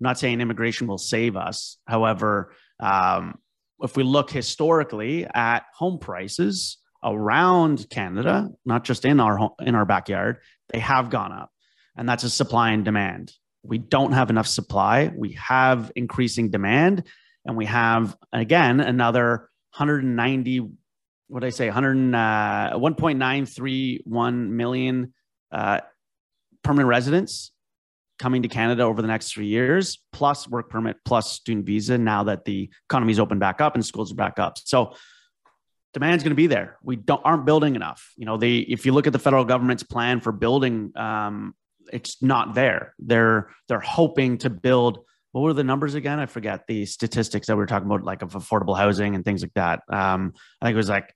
not saying immigration will save us. However, um, if we look historically at home prices around Canada, not just in our home, in our backyard, they have gone up, and that's a supply and demand. We don't have enough supply. We have increasing demand, and we have again another 190 what did I say 100 uh, 1.931 million uh, permanent residents coming to Canada over the next three years, plus work permit, plus student visa. Now that the economy's open back up and schools are back up, so demand's going to be there. We don't aren't building enough. You know, they if you look at the federal government's plan for building, um, it's not there. They're they're hoping to build. What were the numbers again? I forget the statistics that we were talking about, like of affordable housing and things like that. Um, I think it was like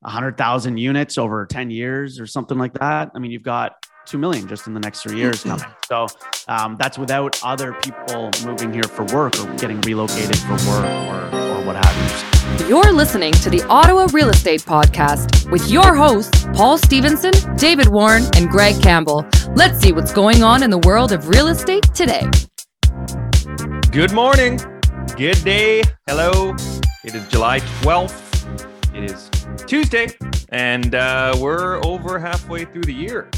100,000 units over 10 years or something like that. I mean, you've got 2 million just in the next three years coming. So um, that's without other people moving here for work or getting relocated for work or, or what have you. You're listening to the Ottawa Real Estate Podcast with your hosts, Paul Stevenson, David Warren, and Greg Campbell. Let's see what's going on in the world of real estate today. Good morning. Good day. Hello. It is July 12th. It is Tuesday, and uh, we're over halfway through the year.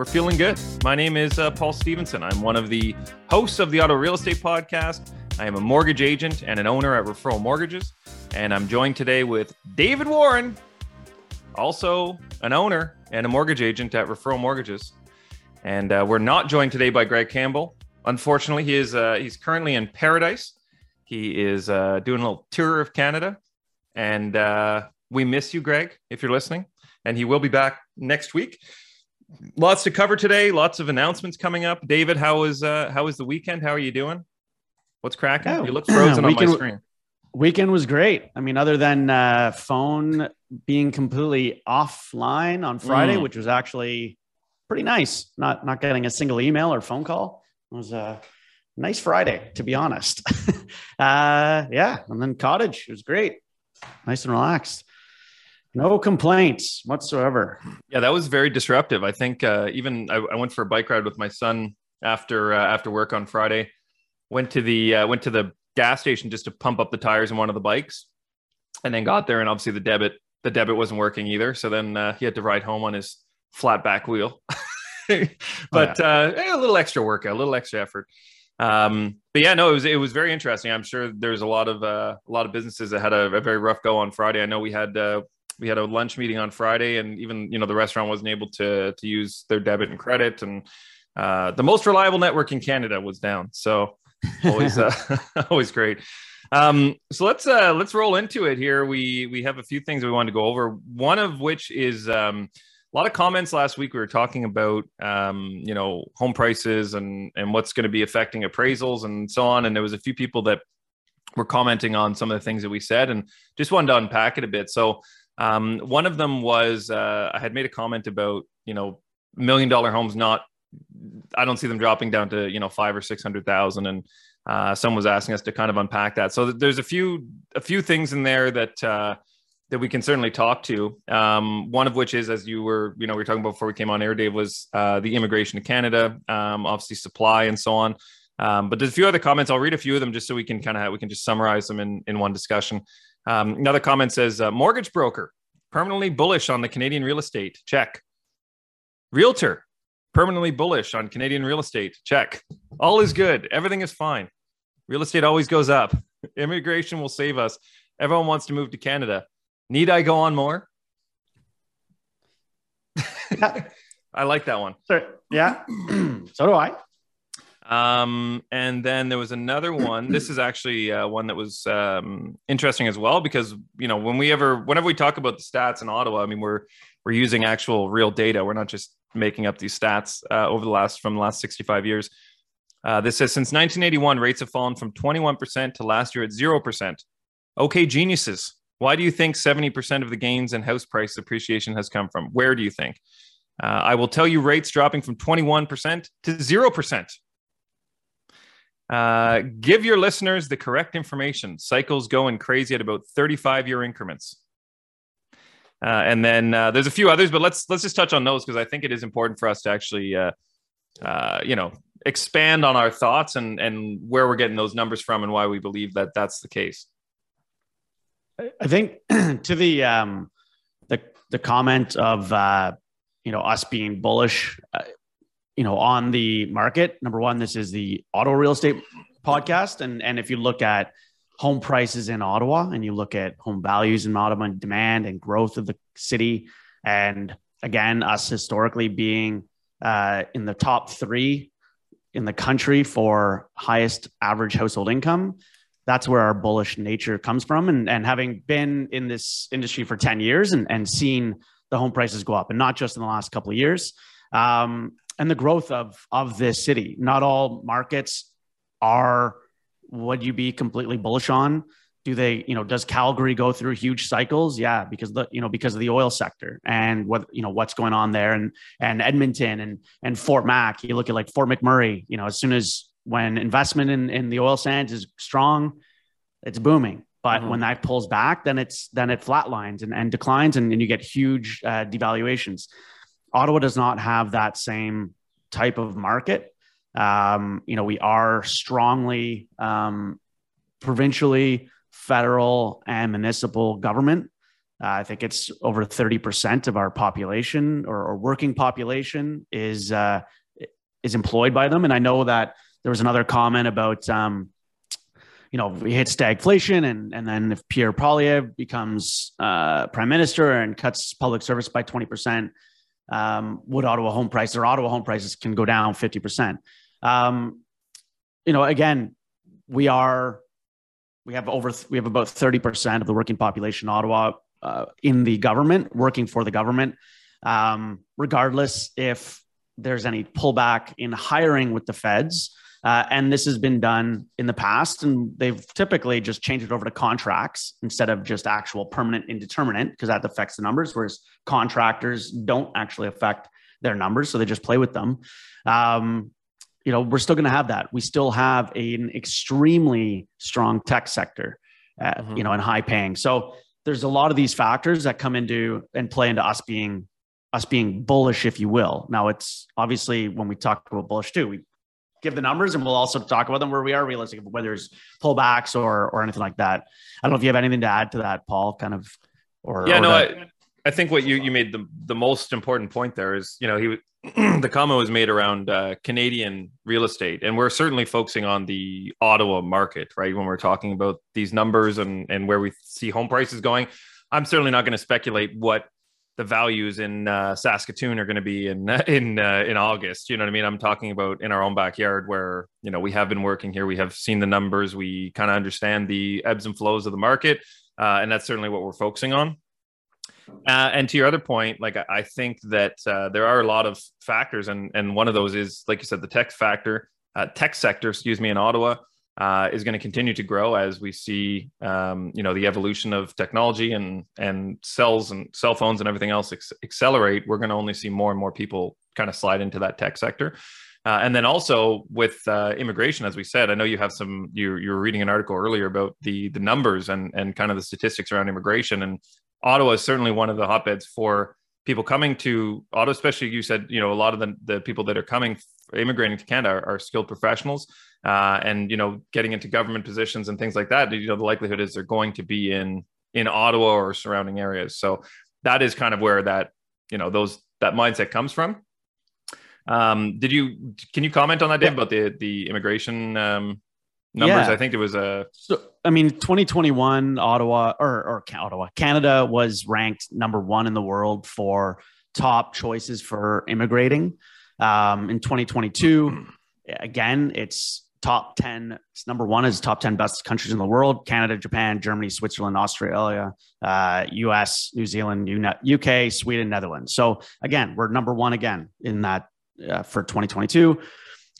We're feeling good. My name is uh, Paul Stevenson. I'm one of the hosts of the Ottawa Real Estate Podcast. I am a mortgage agent and an owner at Referral Mortgages, and I'm joined today with David Warren, also an owner and a mortgage agent at Referral Mortgages. And uh, we're not joined today by Greg Campbell. Unfortunately, he is uh, he's currently in Paradise. He is uh, doing a little tour of Canada, and uh, we miss you, Greg, if you're listening. And he will be back next week. Lots to cover today. Lots of announcements coming up. David, how was uh, how was the weekend? How are you doing? What's cracking? Oh, you look frozen on my screen. Weekend was great. I mean, other than uh, phone being completely offline on Friday, mm. which was actually pretty nice. Not not getting a single email or phone call. It was a nice Friday, to be honest. uh, yeah, and then cottage. It was great. Nice and relaxed. No complaints whatsoever. Yeah, that was very disruptive. I think uh, even I, I, went for a bike ride with my son after uh, after work on Friday. Went to the uh, went to the gas station just to pump up the tires in one of the bikes, and then got there and obviously the debit the debit wasn't working either. So then uh, he had to ride home on his flat back wheel. but oh, uh, a little extra workout, a little extra effort. Um, but yeah, no, it was it was very interesting. I'm sure there's a lot of uh, a lot of businesses that had a, a, very rough go on Friday. I know we had uh, we had a lunch meeting on Friday, and even you know the restaurant wasn't able to to use their debit and credit, and uh, the most reliable network in Canada was down. So always uh, always great. Um, so let's uh, let's roll into it here. We we have a few things we wanted to go over. One of which is um, a lot of comments last week. We were talking about um, you know home prices and and what's going to be affecting appraisals and so on. And there was a few people that were commenting on some of the things that we said, and just wanted to unpack it a bit. So um, one of them was uh, I had made a comment about you know million dollar homes not. I don't see them dropping down to you know five or six hundred thousand, and uh, someone was asking us to kind of unpack that. So there's a few a few things in there that uh, that we can certainly talk to. Um, one of which is, as you were you know we were talking about before we came on air, Dave, was uh, the immigration to Canada, um, obviously supply and so on. Um, but there's a few other comments. I'll read a few of them just so we can kind of we can just summarize them in in one discussion. Um, another comment says uh, mortgage broker permanently bullish on the Canadian real estate. Check. Realtor permanently bullish on Canadian real estate. Check. All is good. Everything is fine. Real estate always goes up. Immigration will save us. Everyone wants to move to Canada. Need I go on more? I like that one. Yeah. so do I. Um, and then there was another one. This is actually uh, one that was um, interesting as well because you know when we ever whenever we talk about the stats in Ottawa, I mean we're we're using actual real data. We're not just making up these stats uh, over the last from the last 65 years. Uh, this says since 1981, rates have fallen from 21% to last year at 0%. Okay, geniuses. Why do you think 70% of the gains in house price appreciation has come from? Where do you think? Uh, I will tell you rates dropping from 21% to 0%. Uh, give your listeners the correct information. Cycles going crazy at about 35 year increments. Uh, and then uh, there's a few others, but let's let's just touch on those because I think it is important for us to actually, uh, uh, you know, expand on our thoughts and and where we're getting those numbers from and why we believe that that's the case. I think to the um, the the comment of you know us being bullish, you know, on the market. Number one, this is the Ottawa real estate podcast, and and if you look at home prices in Ottawa and you look at home values in Ottawa and demand and growth of the city, and again, us historically being uh, in the top three in the country for highest average household income. That's where our bullish nature comes from. And, and having been in this industry for 10 years and, and seen the home prices go up, and not just in the last couple of years, um, and the growth of, of this city. Not all markets are would you be completely bullish on. Do they you know does calgary go through huge cycles? Yeah because the you know because of the oil sector and what you know what's going on there. And and edmonton and and fort mac you look at like fort mcmurray you know as soon as when investment in, in the oil sands is strong it's booming. But mm-hmm. when that pulls back then it's then it flatlines and, and declines and, and you get huge uh, devaluations ottawa does not have that same type of market um, you know we are strongly um, provincially federal and municipal government. Uh, I think it's over 30% of our population or, or working population is, uh, is employed by them. And I know that there was another comment about, um, you know, we hit stagflation and, and then if Pierre Poilievre becomes uh, prime minister and cuts public service by 20%, um, would Ottawa home prices or Ottawa home prices can go down 50%. Um, you know, again, we are we have over we have about 30% of the working population in Ottawa uh, in the government working for the government um, regardless if there's any pullback in hiring with the feds uh, and this has been done in the past and they've typically just changed it over to contracts instead of just actual permanent indeterminate because that affects the numbers whereas contractors don't actually affect their numbers so they just play with them um, you know, we're still going to have that. We still have a, an extremely strong tech sector, uh, mm-hmm. you know, and high paying. So there's a lot of these factors that come into and play into us being us being bullish, if you will. Now, it's obviously when we talk about bullish too, we give the numbers and we'll also talk about them where we are realistic, whether it's pullbacks or or anything like that. I don't know if you have anything to add to that, Paul. Kind of, or yeah, or no, I, I think what you you made the the most important point there is you know he the comment was made around uh, Canadian real estate, and we're certainly focusing on the Ottawa market, right? When we're talking about these numbers and and where we see home prices going, I'm certainly not going to speculate what the values in uh, Saskatoon are going to be in in uh, in August. You know what I mean? I'm talking about in our own backyard, where you know we have been working here, we have seen the numbers, we kind of understand the ebbs and flows of the market, uh, and that's certainly what we're focusing on. Uh, and to your other point, like I think that uh, there are a lot of factors, and and one of those is, like you said, the tech factor, uh, tech sector, excuse me, in Ottawa uh, is going to continue to grow as we see, um, you know, the evolution of technology and and cells and cell phones and everything else ex- accelerate. We're going to only see more and more people kind of slide into that tech sector. Uh, and then also with uh, immigration, as we said, I know you have some. You you were reading an article earlier about the the numbers and and kind of the statistics around immigration, and Ottawa is certainly one of the hotbeds for people coming to Ottawa, especially you said, you know, a lot of the, the people that are coming, immigrating to Canada are, are skilled professionals uh, and, you know, getting into government positions and things like that. You know, the likelihood is they're going to be in, in Ottawa or surrounding areas. So that is kind of where that, you know, those, that mindset comes from. Um, did you, can you comment on that, Dave, yeah. about the, the immigration, um, numbers. Yeah. I think it was a. So, I mean, 2021 Ottawa or, or Ottawa, Canada was ranked number one in the world for top choices for immigrating. Um, in 2022, again, it's top 10. It's number one is top 10 best countries in the world Canada, Japan, Germany, Switzerland, Australia, uh, US, New Zealand, UK, Sweden, Netherlands. So again, we're number one again in that uh, for 2022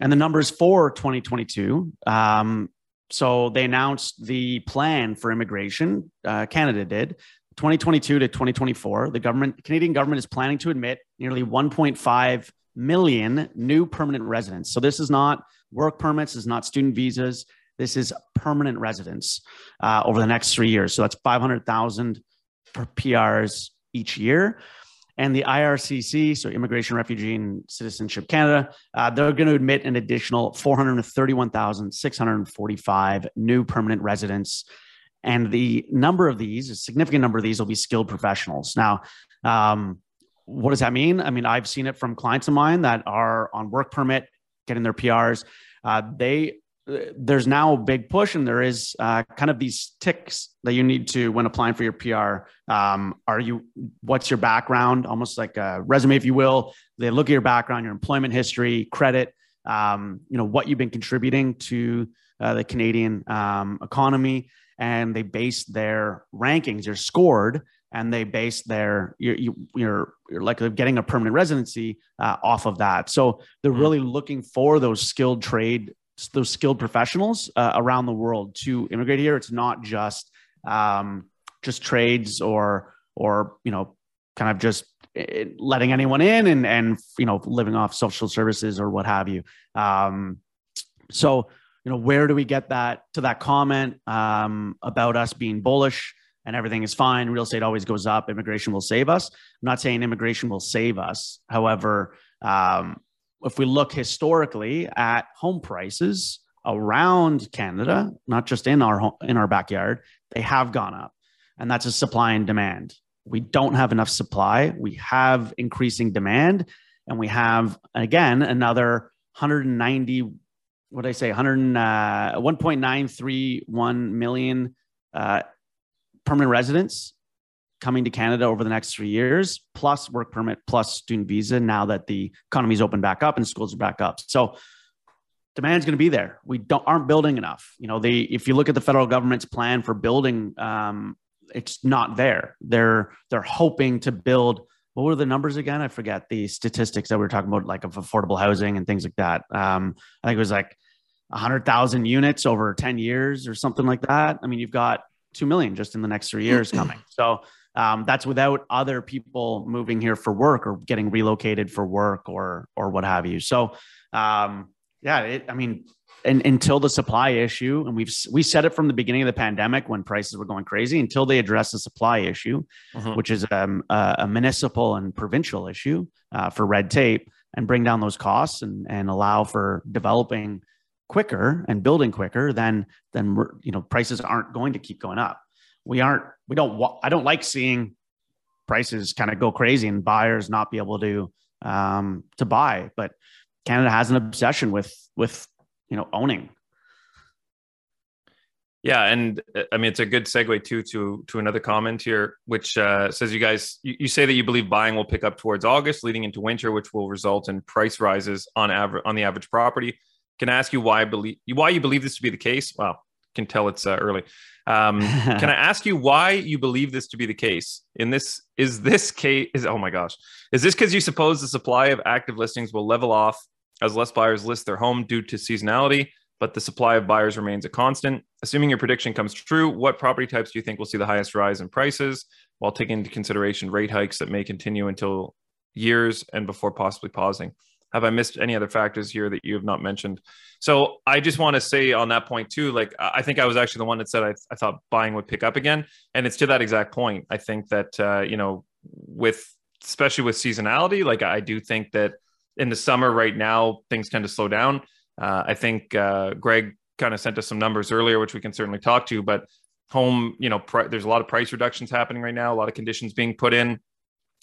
and the numbers for 2022. Um, so they announced the plan for immigration. Uh, Canada did 2022 to 2024. The government, Canadian government, is planning to admit nearly 1.5 million new permanent residents. So this is not work permits, this is not student visas. This is permanent residents uh, over the next three years. So that's 500,000 PRs each year. And the IRCC, so Immigration, Refugee, and Citizenship Canada, uh, they're going to admit an additional 431,645 new permanent residents. And the number of these, a significant number of these, will be skilled professionals. Now, um, what does that mean? I mean, I've seen it from clients of mine that are on work permit, getting their PRs. Uh, they there's now a big push, and there is uh, kind of these ticks that you need to when applying for your PR. Um, are you? What's your background? Almost like a resume, if you will. They look at your background, your employment history, credit. Um, you know what you've been contributing to uh, the Canadian um, economy, and they base their rankings. You're scored, and they base their you're you, you're, you're like getting a permanent residency uh, off of that. So they're mm-hmm. really looking for those skilled trade those skilled professionals uh, around the world to immigrate here. It's not just um, just trades or or you know kind of just eh, letting anyone in and and you know living off social services or what have you. Um, so you know where do we get that to that comment um, about us being bullish? and everything is fine. Real estate always goes up. Immigration will save us. I'm not saying immigration will save us. However, um, if we look historically at home prices around Canada, not just in our in our backyard, they have gone up, and that's a supply and demand. We don't have enough supply. We have increasing demand, and we have again another 190. What did I say? 100 uh, 1.931 million uh, permanent residents coming to Canada over the next three years, plus work permit, plus student visa, now that the economy's open back up and schools are back up. So demand's going to be there. We don't aren't building enough. You know, they if you look at the federal government's plan for building, um, it's not there. They're they're hoping to build. What were the numbers again? I forget the statistics that we were talking about, like of affordable housing and things like that. Um, I think it was like hundred thousand units over ten years or something like that. I mean, you've got two million just in the next three years coming. So um, that's without other people moving here for work or getting relocated for work or or what have you. So um, yeah, it, I mean, and, until the supply issue, and we've we said it from the beginning of the pandemic when prices were going crazy, until they address the supply issue, mm-hmm. which is um, a, a, municipal and provincial issue uh, for red tape, and bring down those costs and and allow for developing quicker and building quicker, then then you know prices aren't going to keep going up we aren't we don't i don't like seeing prices kind of go crazy and buyers not be able to um to buy but canada has an obsession with with you know owning yeah, and uh, I mean it's a good segue too to to another comment here, which uh, says you guys you, you, say that you believe buying will pick up towards August, leading into winter, which will result in price rises on average on the average property. Can I ask you why I believe why you believe this to be the case? Well, can tell it's uh, early. Um, can I ask you why you believe this to be the case? In this, is this case? Is oh my gosh, is this because you suppose the supply of active listings will level off as less buyers list their home due to seasonality, but the supply of buyers remains a constant? Assuming your prediction comes true, what property types do you think will see the highest rise in prices, while taking into consideration rate hikes that may continue until years and before possibly pausing? Have I missed any other factors here that you have not mentioned? So I just want to say on that point too, like I think I was actually the one that said I, I thought buying would pick up again, and it's to that exact point. I think that uh, you know, with especially with seasonality, like I do think that in the summer right now things tend to slow down. Uh, I think uh, Greg kind of sent us some numbers earlier, which we can certainly talk to, but home, you know, pr- there's a lot of price reductions happening right now, a lot of conditions being put in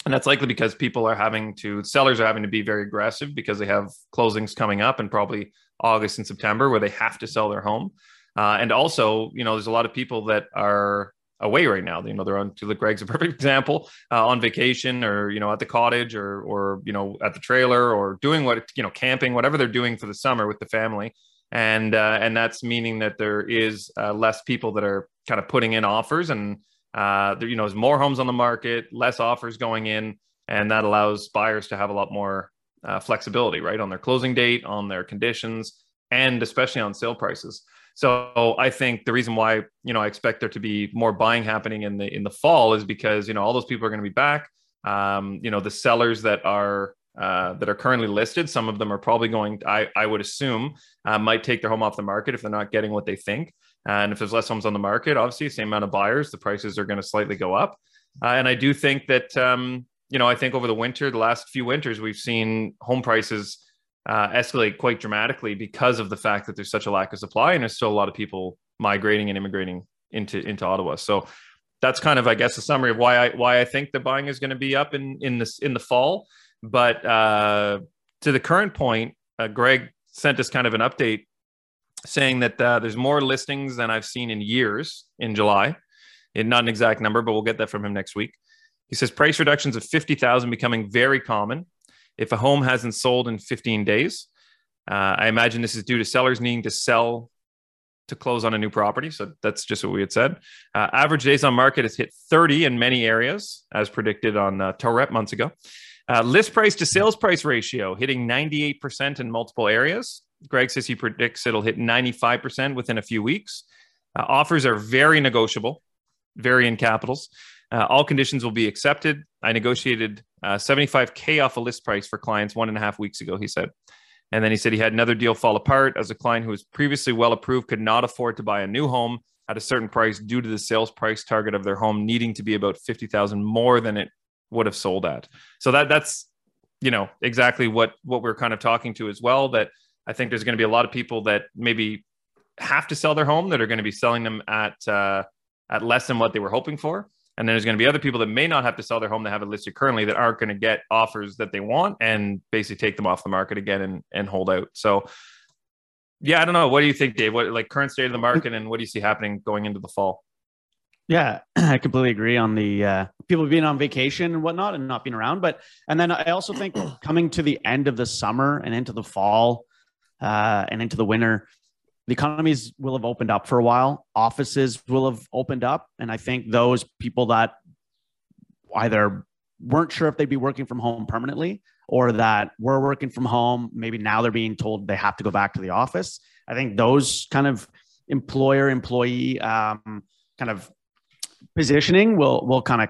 and that's likely because people are having to sellers are having to be very aggressive because they have closings coming up in probably august and september where they have to sell their home. Uh, and also you know there's a lot of people that are away right now. You know they're on to the greg's a perfect example uh, on vacation or you know at the cottage or or you know at the trailer or doing what you know camping whatever they're doing for the summer with the family. And uh, and that's meaning that there is uh, less people that are kind of putting in offers and uh, there, you know, there's more homes on the market, less offers going in, and that allows buyers to have a lot more uh, flexibility, right, on their closing date, on their conditions, and especially on sale prices. So I think the reason why you know I expect there to be more buying happening in the in the fall is because you know all those people are going to be back. Um, you know the sellers that are uh, that are currently listed, some of them are probably going. I I would assume uh, might take their home off the market if they're not getting what they think. And if there's less homes on the market, obviously, same amount of buyers, the prices are going to slightly go up. Uh, and I do think that, um, you know, I think over the winter, the last few winters, we've seen home prices uh, escalate quite dramatically because of the fact that there's such a lack of supply and there's still a lot of people migrating and immigrating into into Ottawa. So that's kind of, I guess, a summary of why I why I think the buying is going to be up in in this in the fall. But uh, to the current point, uh, Greg sent us kind of an update saying that uh, there's more listings than I've seen in years in July. And not an exact number, but we'll get that from him next week. He says price reductions of 50,000 becoming very common if a home hasn't sold in 15 days. Uh, I imagine this is due to sellers needing to sell to close on a new property. So that's just what we had said. Uh, average days on market has hit 30 in many areas, as predicted on uh, Tourette months ago. Uh, list price to sales price ratio hitting 98% in multiple areas. Greg says he predicts it'll hit 95% within a few weeks. Uh, offers are very negotiable, very in capitals. Uh, all conditions will be accepted. I negotiated uh, 75K off a list price for clients one and a half weeks ago, he said. And then he said he had another deal fall apart as a client who was previously well approved could not afford to buy a new home at a certain price due to the sales price target of their home needing to be about 50,000 more than it would have sold at. So that that's you know exactly what what we're kind of talking to as well that I think there's going to be a lot of people that maybe have to sell their home that are going to be selling them at uh, at less than what they were hoping for. And then there's going to be other people that may not have to sell their home that have it listed currently that aren't going to get offers that they want and basically take them off the market again and, and hold out. So, yeah, I don't know. What do you think, Dave? What like current state of the market and what do you see happening going into the fall? Yeah, I completely agree on the uh, people being on vacation and whatnot and not being around. But and then I also think coming to the end of the summer and into the fall uh, and into the winter, the economies will have opened up for a while. Offices will have opened up. And I think those people that either weren't sure if they'd be working from home permanently or that were working from home, maybe now they're being told they have to go back to the office. I think those kind of employer employee um, kind of positioning will will kind of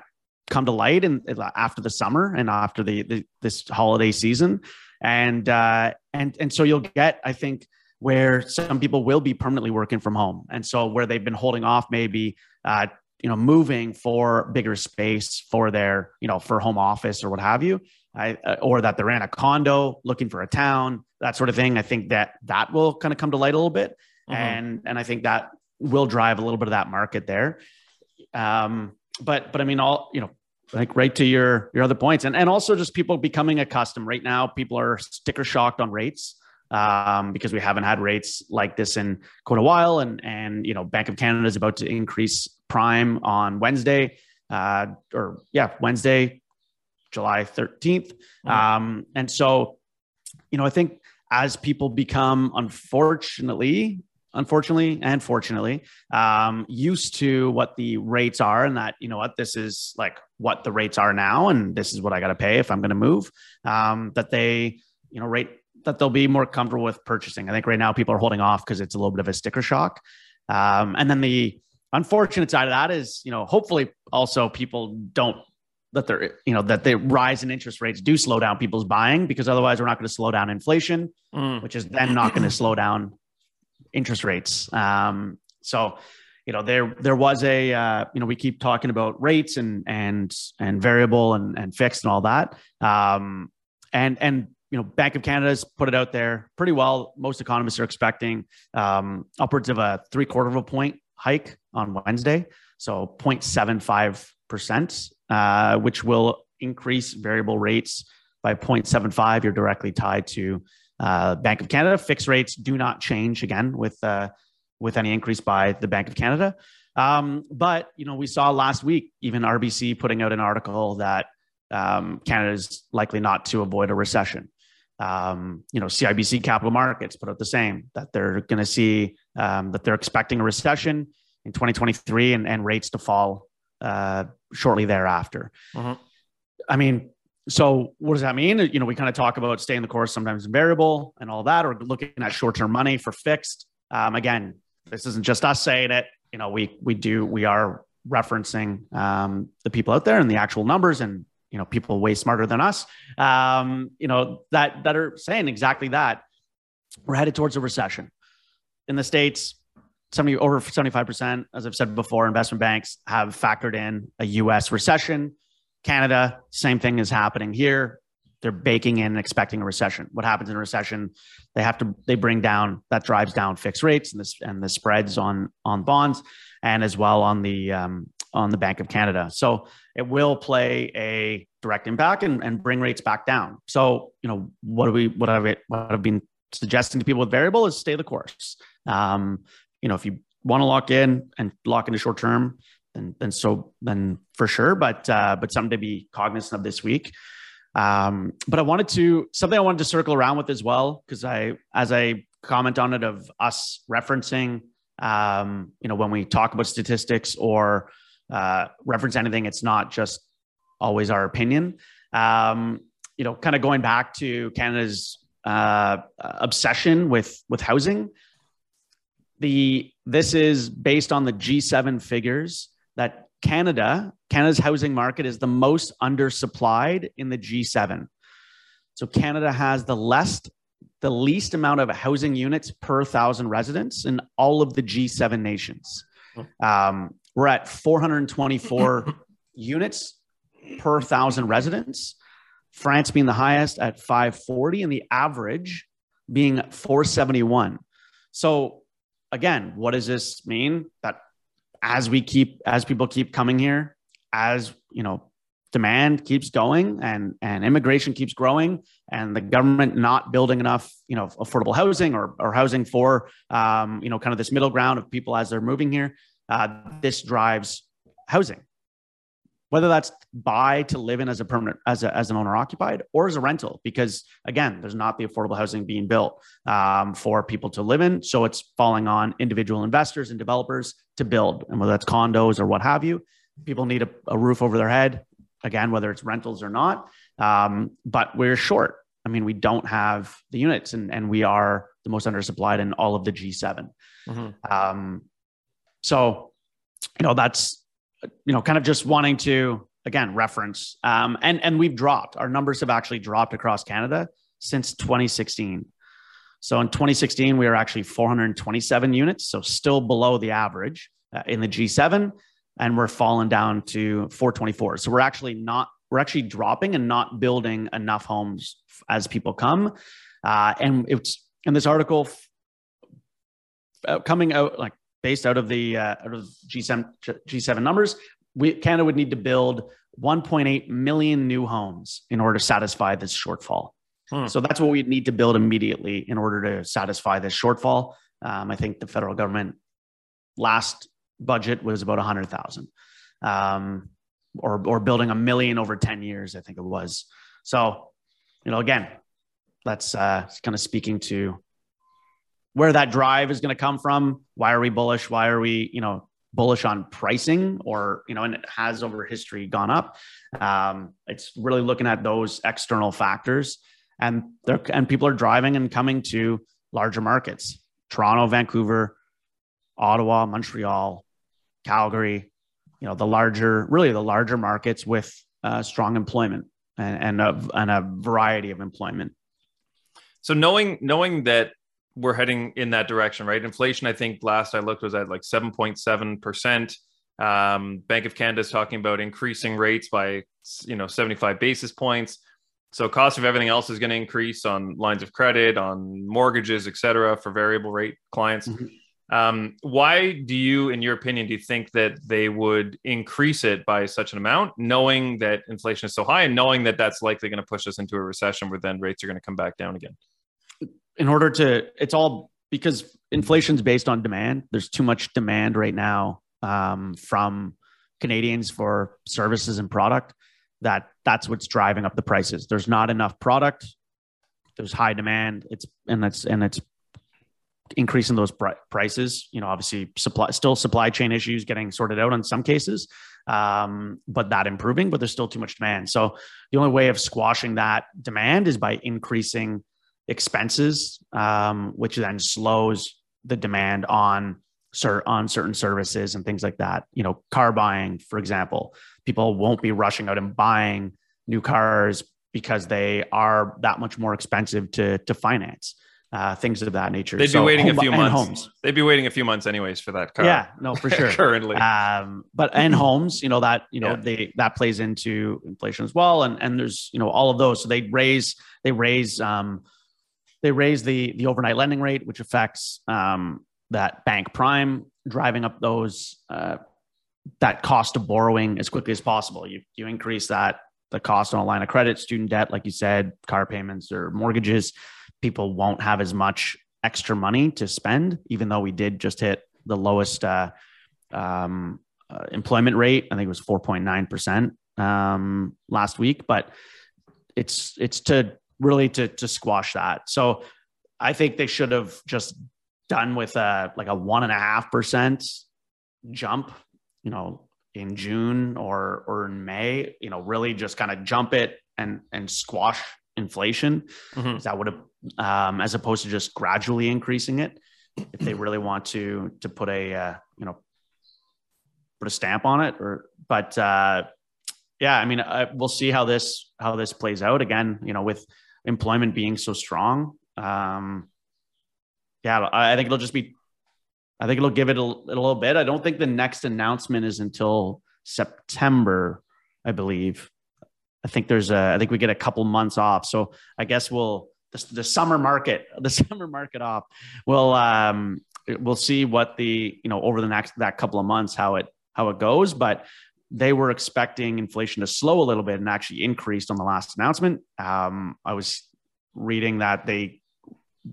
come to light and after the summer and after the, the this holiday season and uh, and and so you'll get i think where some people will be permanently working from home. And so where they've been holding off maybe uh, you know moving for bigger space for their you know for home office or what have you I, uh, or that they're in a condo looking for a town that sort of thing i think that that will kind of come to light a little bit mm-hmm. and and i think that will drive a little bit of that market there um but but i mean all you know like right to your your other points and and also just people becoming accustomed right now people are sticker shocked on rates um, because we haven't had rates like this in quite a while. And and you know, Bank of Canada is about to increase prime on Wednesday, uh, or yeah, Wednesday, July 13th. Mm-hmm. Um, and so, you know, I think as people become unfortunately unfortunately and fortunately um, used to what the rates are and that you know what this is like what the rates are now and this is what i got to pay if i'm going to move um, that they you know rate that they'll be more comfortable with purchasing. I think right now people are holding off because it's a little bit of a sticker shock. Um, and then the unfortunate side of that is, you know, hopefully also people don't that they're, you know, that the rise in interest rates do slow down people's buying because otherwise we're not going to slow down inflation, mm. which is then not going to slow down interest rates. Um, so, you know, there there was a uh, you know we keep talking about rates and and and variable and and fixed and all that. Um, and and you know, Bank of Canada's put it out there pretty well. Most economists are expecting um, upwards of a three quarter of a point hike on Wednesday, so 0.75%, uh, which will increase variable rates by 0.75. You're directly tied to uh, Bank of Canada. Fixed rates do not change again with uh, with any increase by the Bank of Canada. Um, but you know, we saw last week even RBC putting out an article that um, Canada is likely not to avoid a recession. Um, you know, CIBC Capital Markets put out the same that they're going to see um, that they're expecting a recession in 2023 and, and rates to fall uh, shortly thereafter. Uh-huh. I mean, so what does that mean? You know, we kind of talk about staying the course, sometimes variable and all that, or looking at short-term money for fixed. Um, again, this isn't just us saying it. You know, we we do we are referencing um, the people out there and the actual numbers and you know people way smarter than us um, you know that that are saying exactly that we're headed towards a recession in the states 70 over 75% as i've said before investment banks have factored in a us recession Canada, same thing is happening here. They're baking in and expecting a recession. What happens in a recession? They have to they bring down that drives down fixed rates and this and the spreads on on bonds and as well on the um, on the Bank of Canada. So it will play a direct impact and, and bring rates back down. So you know what do we what it what I've been suggesting to people with variable is stay the course. Um, you know if you want to lock in and lock into short term, then then so then for sure. But uh, but something to be cognizant of this week. Um, but I wanted to something I wanted to circle around with as well because I as I comment on it of us referencing um, you know when we talk about statistics or uh, reference anything, it's not just always our opinion. Um, you know, kind of going back to Canada's uh, obsession with with housing. The this is based on the G7 figures that Canada, Canada's housing market is the most undersupplied in the G7. So Canada has the less the least amount of housing units per thousand residents in all of the G7 nations. Um, we're at 424 units per thousand residents. France being the highest at 540, and the average being 471. So, again, what does this mean? That as we keep as people keep coming here as you know demand keeps going and and immigration keeps growing and the government not building enough you know affordable housing or, or housing for um, you know kind of this middle ground of people as they're moving here uh, this drives housing whether that's buy to live in as a permanent as, a, as an owner occupied or as a rental because again there's not the affordable housing being built um, for people to live in. So it's falling on individual investors and developers to build and whether that's condos or what have you people need a, a roof over their head again whether it's rentals or not. Um, but we're short. I mean we don't have the units and, and we are the most undersupplied in all of the g7 mm-hmm. um, so you know that's you know, kind of just wanting to again reference. Um, and and we've dropped. Our numbers have actually dropped across Canada since 2016. So in 2016, we were actually 427 units, so still below the average uh, in the G7, and we're falling down to 424. So we're actually not we're actually dropping and not building enough homes as people come. Uh, and it's in this article uh, coming out like based out of the uh, out of G7 G7 numbers, we, Canada would need to build 1.8 million new homes in order to satisfy this shortfall. Hmm. So that's what we need to build immediately in order to satisfy this shortfall. Um, I think the federal government last budget was about 100,000, um, or or building a million over 10 years. I think it was. So, you know, again, that's uh, kind of speaking to where that drive is going to come from. Why are we bullish? Why are we, you know, bullish on pricing or, you know, and it has over history gone up. Um, it's really looking at those external factors and they're, and people are driving and coming to larger markets, Toronto, Vancouver, Ottawa, Montreal, Calgary, you know, the larger, really the larger markets with uh, strong employment and, and a, and a variety of employment. So knowing, knowing that we're heading in that direction, right? Inflation, I think last I looked was at like 7.7%. Um, Bank of Canada is talking about increasing rates by, you know, 75 basis points. So cost of everything else is going to increase on lines of credit, on mortgages, et cetera, for variable rate clients. Mm-hmm. Um, why do you, in your opinion, do you think that they would increase it by such an amount, knowing that inflation is so high and knowing that that's likely going to push us into a recession where then rates are going to come back down again? In order to, it's all because inflation's based on demand. There's too much demand right now um, from Canadians for services and product that that's what's driving up the prices. There's not enough product. There's high demand. It's and it's and it's increasing those prices. You know, obviously supply still supply chain issues getting sorted out in some cases, um, but that improving. But there's still too much demand. So the only way of squashing that demand is by increasing expenses, um, which then slows the demand on on certain services and things like that. You know, car buying, for example, people won't be rushing out and buying new cars because they are that much more expensive to to finance. uh, things of that nature. They'd So be waiting home- a few months. homes. They'd be waiting a few months anyways for that car. Yeah, no, for sure. currently. um, but and homes, you know that you know Yeah. they that plays into inflation as well, and and there's you know all of those. So they raise they raise um, they raise the the overnight lending rate, which affects um, that bank prime, driving up those uh, that cost of borrowing as quickly as possible. You you increase that the cost on a line of credit, student debt, like you said, car payments or mortgages. People won't have as much extra money to spend, even though we did just hit the lowest uh, um, uh, employment rate. I think it was 4.9% um, last week, but it's, it's to really to, to squash that. So I think they should have just done with a, like a one and a half percent jump, you know, in June or, or in May, you know, really just kind of jump it and, and squash inflation. Mhm. That would have, um, as opposed to just gradually increasing it if they really want to to put a uh, you know put a stamp on it or but uh yeah i mean I, we'll see how this how this plays out again you know with employment being so strong um yeah i, think it'll just be i think it'll give it a, a little bit. I don't think the next announcement is until september i believe. I think there's a i think we get a couple months off. So i guess we'll the, the summer market the summer market off. We'll um we'll see what the you know over the next that couple of months how it how it goes. But they were expecting inflation to slow a little bit and actually increased on the last announcement. Um i was reading that they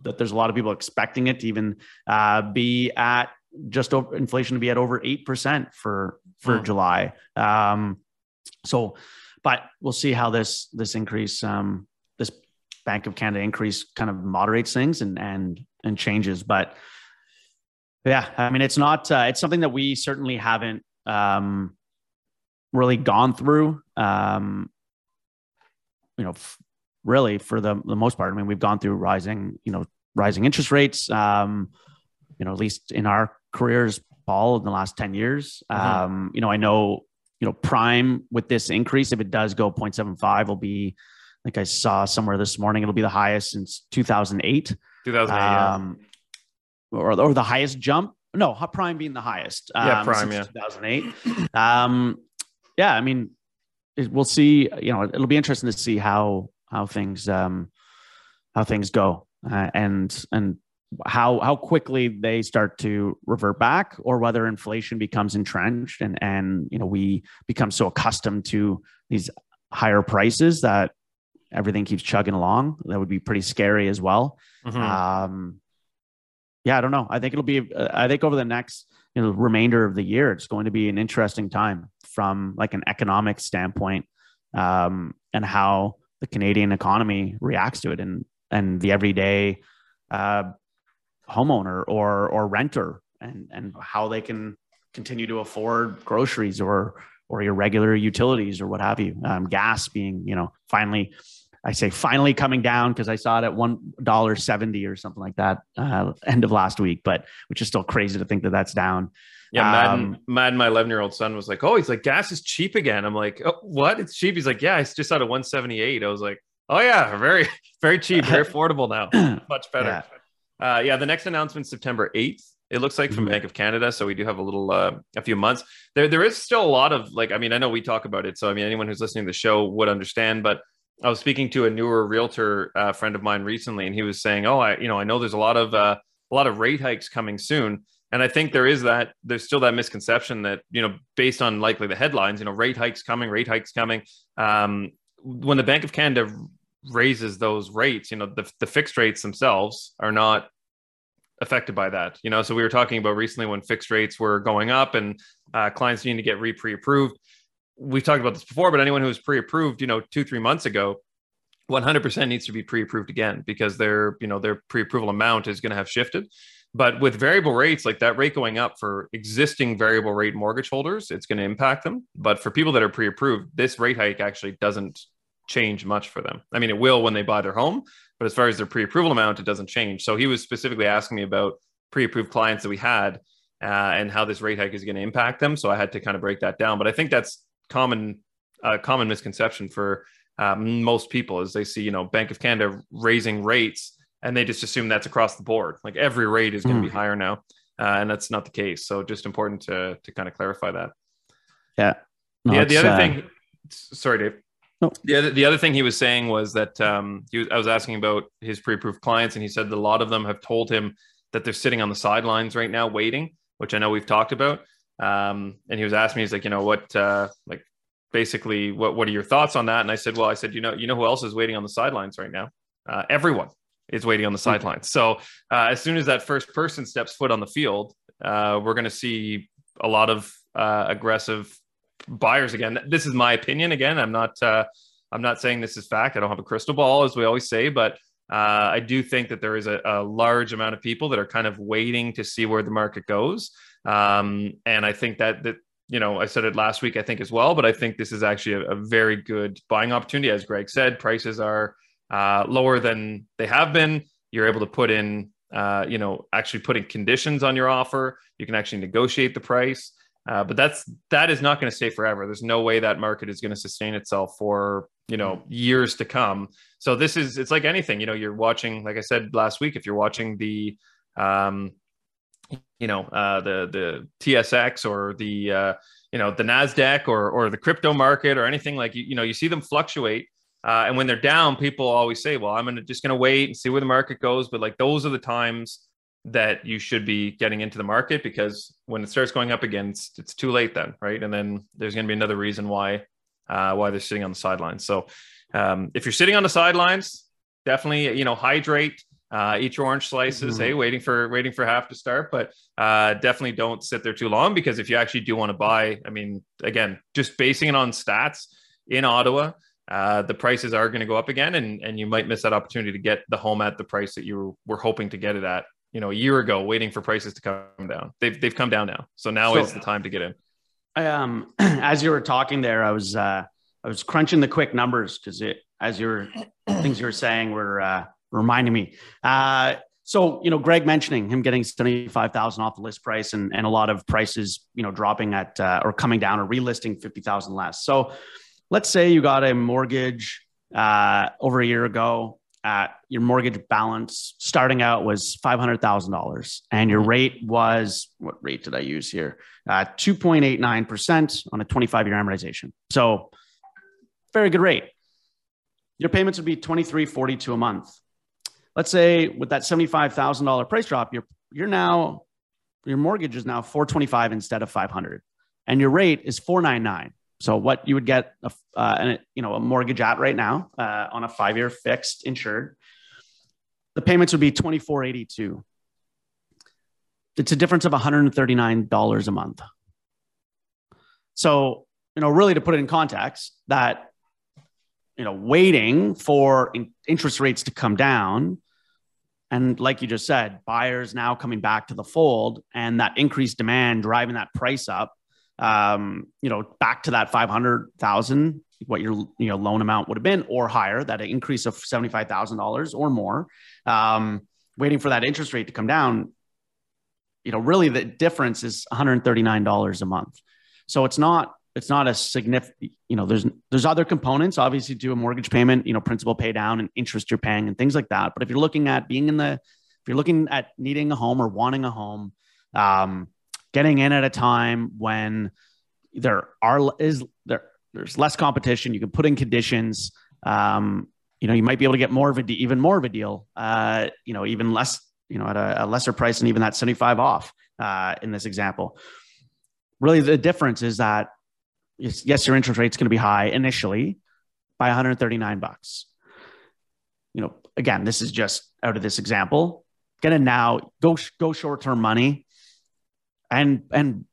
that there's a lot of people expecting it to even uh, be at just over inflation to be at over 8% for for Hmm. july. Um so but we'll see how this this increase um this bank of canada increase kind of moderates things and and and changes. But yeah i mean it's not uh, it's something that we certainly haven't um really gone through um you know f- really for the, the most part i mean we've gone through rising you know rising interest rates um you know at least in our careers paul in the last 10 years Mhm. um you know i know you know prime with this increase if it does go 0.75 will be like i saw somewhere this morning it'll be the highest since 2008 2008. yeah. um, or, or the highest jump. No, prime being the highest. Yeah, um, prime, since 2008. Um, yeah, I mean, it, we'll see. You know, it'll be interesting to see how how things um, how things go uh, and and how how quickly they start to revert back, or whether inflation becomes entrenched and and you know we become so accustomed to these higher prices that everything keeps chugging along. That would be pretty scary as well. Mhm. Um, yeah, I don't know. I think it'll be. uh, I think over the next you know remainder of the year, it's going to be an interesting time from like an economic standpoint, um, and how the Canadian economy reacts to it, and and the everyday uh, homeowner or or renter, and and how they can continue to afford groceries or or your regular utilities or what have you. Um, gas being you know finally I say finally coming down because I saw it at one dollar seventy or something like that uh, end of last week, but which is still crazy to think that that's down. Yeah, Madden, Um, Madden, my 11 year old son was like, Oh, he's like, gas is cheap again. I'm like, Oh, what? It's cheap. He's like, Yeah, it's just out of 178. I was like, Oh, yeah, very, very cheap, very affordable now. Much better. Yeah. Uh, yeah, the next announcement September 8th. It looks like from Mhm. Bank of Canada, so we do have a little, uh, a few months. There, there is still a lot of like. I mean, I know we talk about it, so I mean, anyone who's listening to the show would understand. But I was speaking to a newer realtor uh, friend of mine recently, and he was saying, "Oh, I, you know, I know there's a lot of uh, a lot of rate hikes coming soon." And I think there is that there's still that misconception that you know, based on likely the headlines, you know, rate hikes coming, rate hikes coming. Um, when the Bank of Canada raises those rates, you know, the the fixed rates themselves are not affected by that. You know, so we were talking about recently when fixed rates were going up and uh, clients needing to get re pre-approved. We've talked about this before, but anyone who was pre-approved, you know, two three months ago, 100% needs to be pre-approved again because their you know their pre-approval amount is going to have shifted. But with variable rates, like that rate going up for existing variable rate mortgage holders, it's going to impact them. But for people that are pre-approved, this rate hike actually doesn't change much for them. I mean, it will when they buy their home, but as far as their pre-approval amount, it doesn't change. So he was specifically asking me about pre-approved clients that we had uh, and how this rate hike is going to impact them. So I had to kind of break that down. But I think that's common, uh, common misconception for um, most people is they see, you know, Bank of Canada raising rates and they just assume that's across the board. Like every rate is going to Mm. be higher now, uh, and that's not the case. So just important to to kind of clarify that. Yeah. No, yeah, the other uh, thing. Sorry, Dave. No. The other, the other thing he was saying was that um, he was, I was asking about his pre-approved clients, and he said that a lot of them have told him that they're sitting on the sidelines right now waiting, which I know we've talked about. Um, and he was asking me, he's like, you know, what, uh, like, basically, what what are your thoughts on that? And I said, well, I said, you know, you know who else is waiting on the sidelines right now? Uh, everyone is waiting on the sidelines. So uh, as soon as that first person steps foot on the field, uh, we're going to see a lot of uh, aggressive buyers again. This is my opinion. Again, I'm not uh, I'm not saying this is fact. I don't have a crystal ball, as we always say, but uh, I do think that there is a, a large amount of people that are kind of waiting to see where the market goes. Um, and I think that that you know I said it last week, I think as well, but I think this is actually a, a very good buying opportunity. As Greg said, prices are uh, lower than they have been. You're able to put in, uh, you know, actually putting conditions on your offer. You can actually negotiate the price. Uh, but that's that is not going to stay forever. There's no way that market is going to sustain itself for you know years to come. So this is it's like anything. You know, you're watching, like I said last week, if you're watching the, um, you know, uh, the the TSX or the uh, you know the Nasdaq or or the crypto market or anything like you you know you see them fluctuate. Uh, and when they're down, people always say, "Well, I'm gonna just gonna wait and see where the market goes." But like those are the times that you should be getting into the market because when it starts going up again, it's, it's too late then, right? And then there's going to be another reason why uh, why they're sitting on the sidelines. So um, if you're sitting on the sidelines, definitely you know hydrate, uh, eat your orange slices. Mhm. Hey, waiting for waiting for half to start, but uh, definitely don't sit there too long because if you actually do want to buy, I mean, again, just basing it on stats in Ottawa. Uh, the prices are going to go up again, and, and you might miss that opportunity to get the home at the price that you were hoping to get it at you know a year ago waiting for prices to come down they've, they've come down now so now So- is the time to get in I, um, as you were talking there, I was uh, I was crunching the quick numbers because it as your things you were saying were uh, reminding me. Uh, so you know, Greg mentioning him getting seventy five thousand off the list price, and and a lot of prices you know dropping at uh, or coming down or relisting fifty thousand less. So let's say you got a mortgage uh, over a year ago. At your mortgage balance starting out was five hundred thousand dollars, and your rate was what rate did I use here? uh, 2.89% on a 25 year amortization. So very good rate. Your payments would be 23.42 a month. Let's say with that $75,000 price drop, you're, you're now, your mortgage is now 425 instead of 500 and your rate is 499. So what you would get, a, uh, an, you know, a mortgage at right now uh, on a five-year fixed insured, the payments would be 2482 it's a difference of $139 a month. So, you know, really to put it in context, that, you know, waiting for in- interest rates to come down, and like you just said, buyers now coming back to the fold and that increased demand driving that price up, um, you know, back to that 500,000, what your, you know, loan amount would have been or higher, that increase of $75,000 or more, um, waiting for that interest rate to come down, you know, really the difference is $139 a month. So it's not it's not a significant, you know, there's there's other components obviously to a mortgage payment, you know, principal pay down and interest you're paying and things like that. But if you're looking at being in the if you're looking at needing a home or wanting a home, um, getting in at a time when there are is there there's less competition, you can put in conditions. Um, you know, you might be able to get more of a de- even more of a deal. Uh, you know, even less you know, at a, a lesser price than even that 75 off uh, in this example. Really, the difference is that yes, your interest rate's going to be high initially by 139 bucks. You know, again, this is just out of this example. Get in now, go go short term money, and and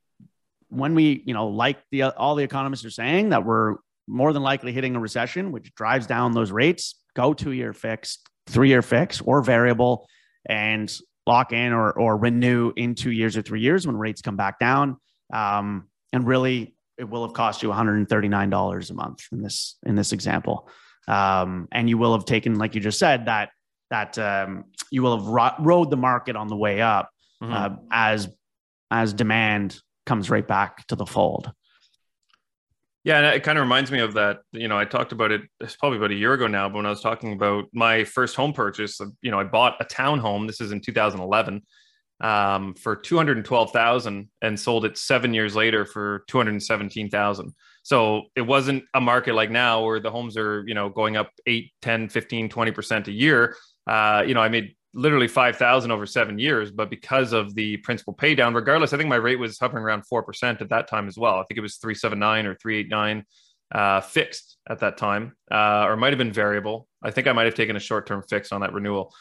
when we you know like the all the economists are saying that we're more than likely hitting a recession, which drives down those rates. Go two year fixed, three year fixed, or variable and lock in or, or renew in two years or three years when rates come back down. Um, and really, it will have cost you $139 a month in this in this example. Um, and you will have taken, like you just said, that that um, you will have ro- rode the market on the way up Mhm. uh, as as demand comes right back to the fold. Yeah, and it kind of reminds me of that. You know, I talked about it. It's probably about a year ago now, but when I was talking about my first home purchase, you know, I bought a townhome. This is in 2011 um, for 212,000 and sold it seven years later for 217,000. So it wasn't a market like now where the homes are, you know, going up 8, 10, 15, 20% a year. Uh, you know, I made literally 5,000 over seven years, but because of the principal pay down, regardless, I think my rate was hovering around 4% at that time as well. I think it was 379 or 389 uh, fixed at that time, uh, or might have been variable. I think I might have taken a short term fix on that renewal.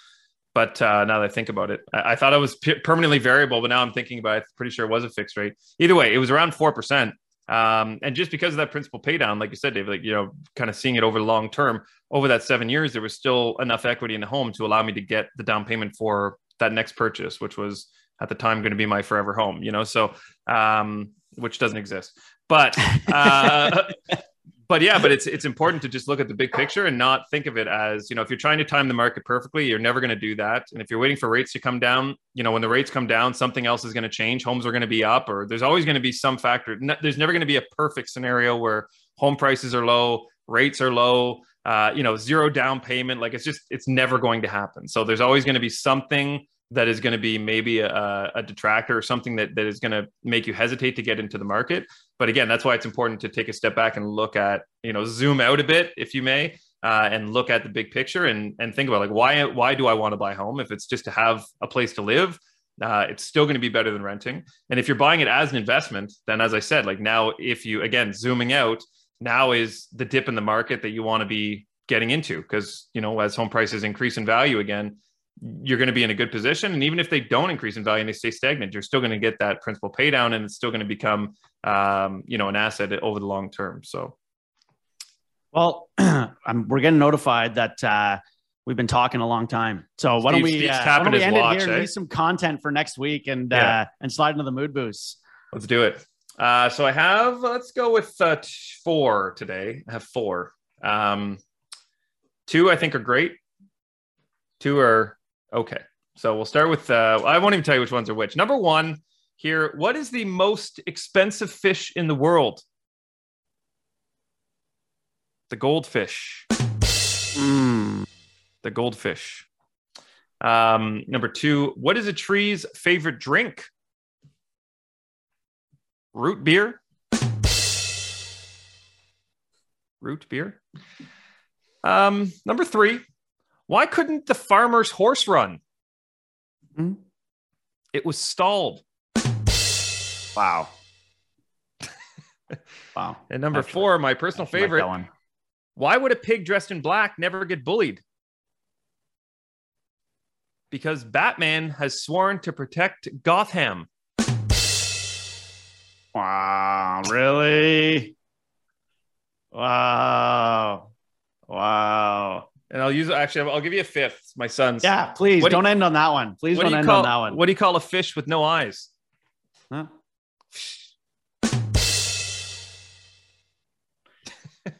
But uh, now that I think about it, I, I thought it was p- permanently variable, but now I'm thinking about it, pretty sure it was a fixed rate. Either way, it was around 4%. Um, and just because of that principal pay down, like you said, David, like, you know, kind of seeing it over the long term, over that seven years, there was still enough equity in the home to allow me to get the down payment for that next purchase, which was at the time going to be my forever home, you know, so, um, which doesn't exist. But uh, but yeah, but it's it's important to just look at the big picture and not think of it as you know if you're trying to time the market perfectly, you're never going to do that. And if you're waiting for rates to come down, you know when the rates come down, something else is going to change. Homes are going to be up, or there's always going to be some factor. There's never going to be a perfect scenario where home prices are low, rates are low, uh, you know, zero down payment. Like it's just it's never going to happen. So there's always going to be something that is going to be maybe a, a detractor or something that, that is going to make you hesitate to get into the market. But again, that's why it's important to take a step back and look at, you know, zoom out a bit, if you may, uh, and look at the big picture and, and think about like, why, why do I want to buy home? If it's just to have a place to live, uh, it's still going to be better than renting. And if you're buying it as an investment, then as I said, like now, if you, again, zooming out, now is the dip in the market that you want to be getting into because, you know, as home prices increase in value again, you're going to be in a good position. And even if they don't increase in value and they stay stagnant, you're still going to get that principal pay down and it's still going to become, um, you know, an asset over the long term. So, well, we're getting notified that uh, we've been talking a long time. So why don't we, uh, why don't we end watch, it here eh? and leave some content for next week and yeah. uh, and slide into the mood boost. Let's do it. Uh, so I have, let's go with uh, four today. I have four. Um, two I think are great. Two are Okay. So we'll start with, uh, I won't even tell you which ones are which. Number one here, what is the most expensive fish in the world? The goldfish. Mm, the goldfish. Um, number two, what is a tree's favorite drink? Root beer. Root beer. Um, number three, why couldn't the farmer's horse run? Mm-hmm. It was stalled. Wow. wow. And number Actually, four, my personal favorite. Like why would a pig dressed in black never get bullied? Because Batman has sworn to protect Gotham. Wow, really? Wow. Wow. And I'll use actually. I'll give you a fifth. My son's. Yeah, please what don't do you, end on that one. Please don't do end call, on that one. What do you call a fish with no eyes? Huh?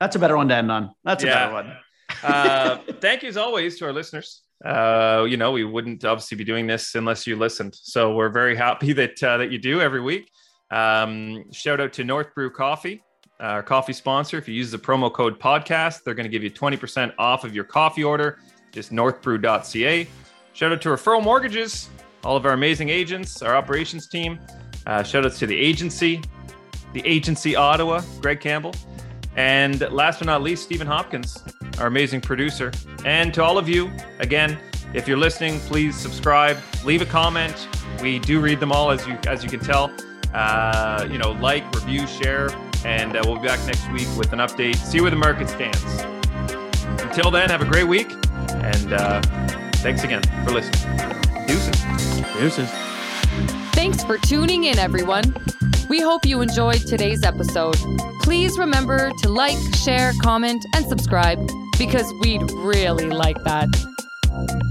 That's a better one to end on. That's yeah. a better one. uh, thank you as always to our listeners. Uh, you know, we wouldn't obviously be doing this unless you listened. So we're very happy that uh, that you do every week. Um, shout out to North Brew Coffee our coffee sponsor. If you use the promo code podcast, they're going to give you 20% off of your coffee order. Just northbrew.ca. Shout out to Referral Mortgages, all of our amazing agents, our operations team. Uh, shout outs to the agency, the agency Ottawa, Greg Campbell. And last but not least, Stephen Hopkins, our amazing producer. And to all of you, again, if you're listening, please subscribe, leave a comment. We do read them all, as you as you can tell. Uh, you know, like, review, share, and uh, we'll be back next week with an update, see where the market stands. Until then, have a great week, and uh, thanks again for listening. Deuces. Deuces. Thanks for tuning in, everyone. We hope you enjoyed today's episode. Please remember to like, share, comment, and subscribe because we'd really like that.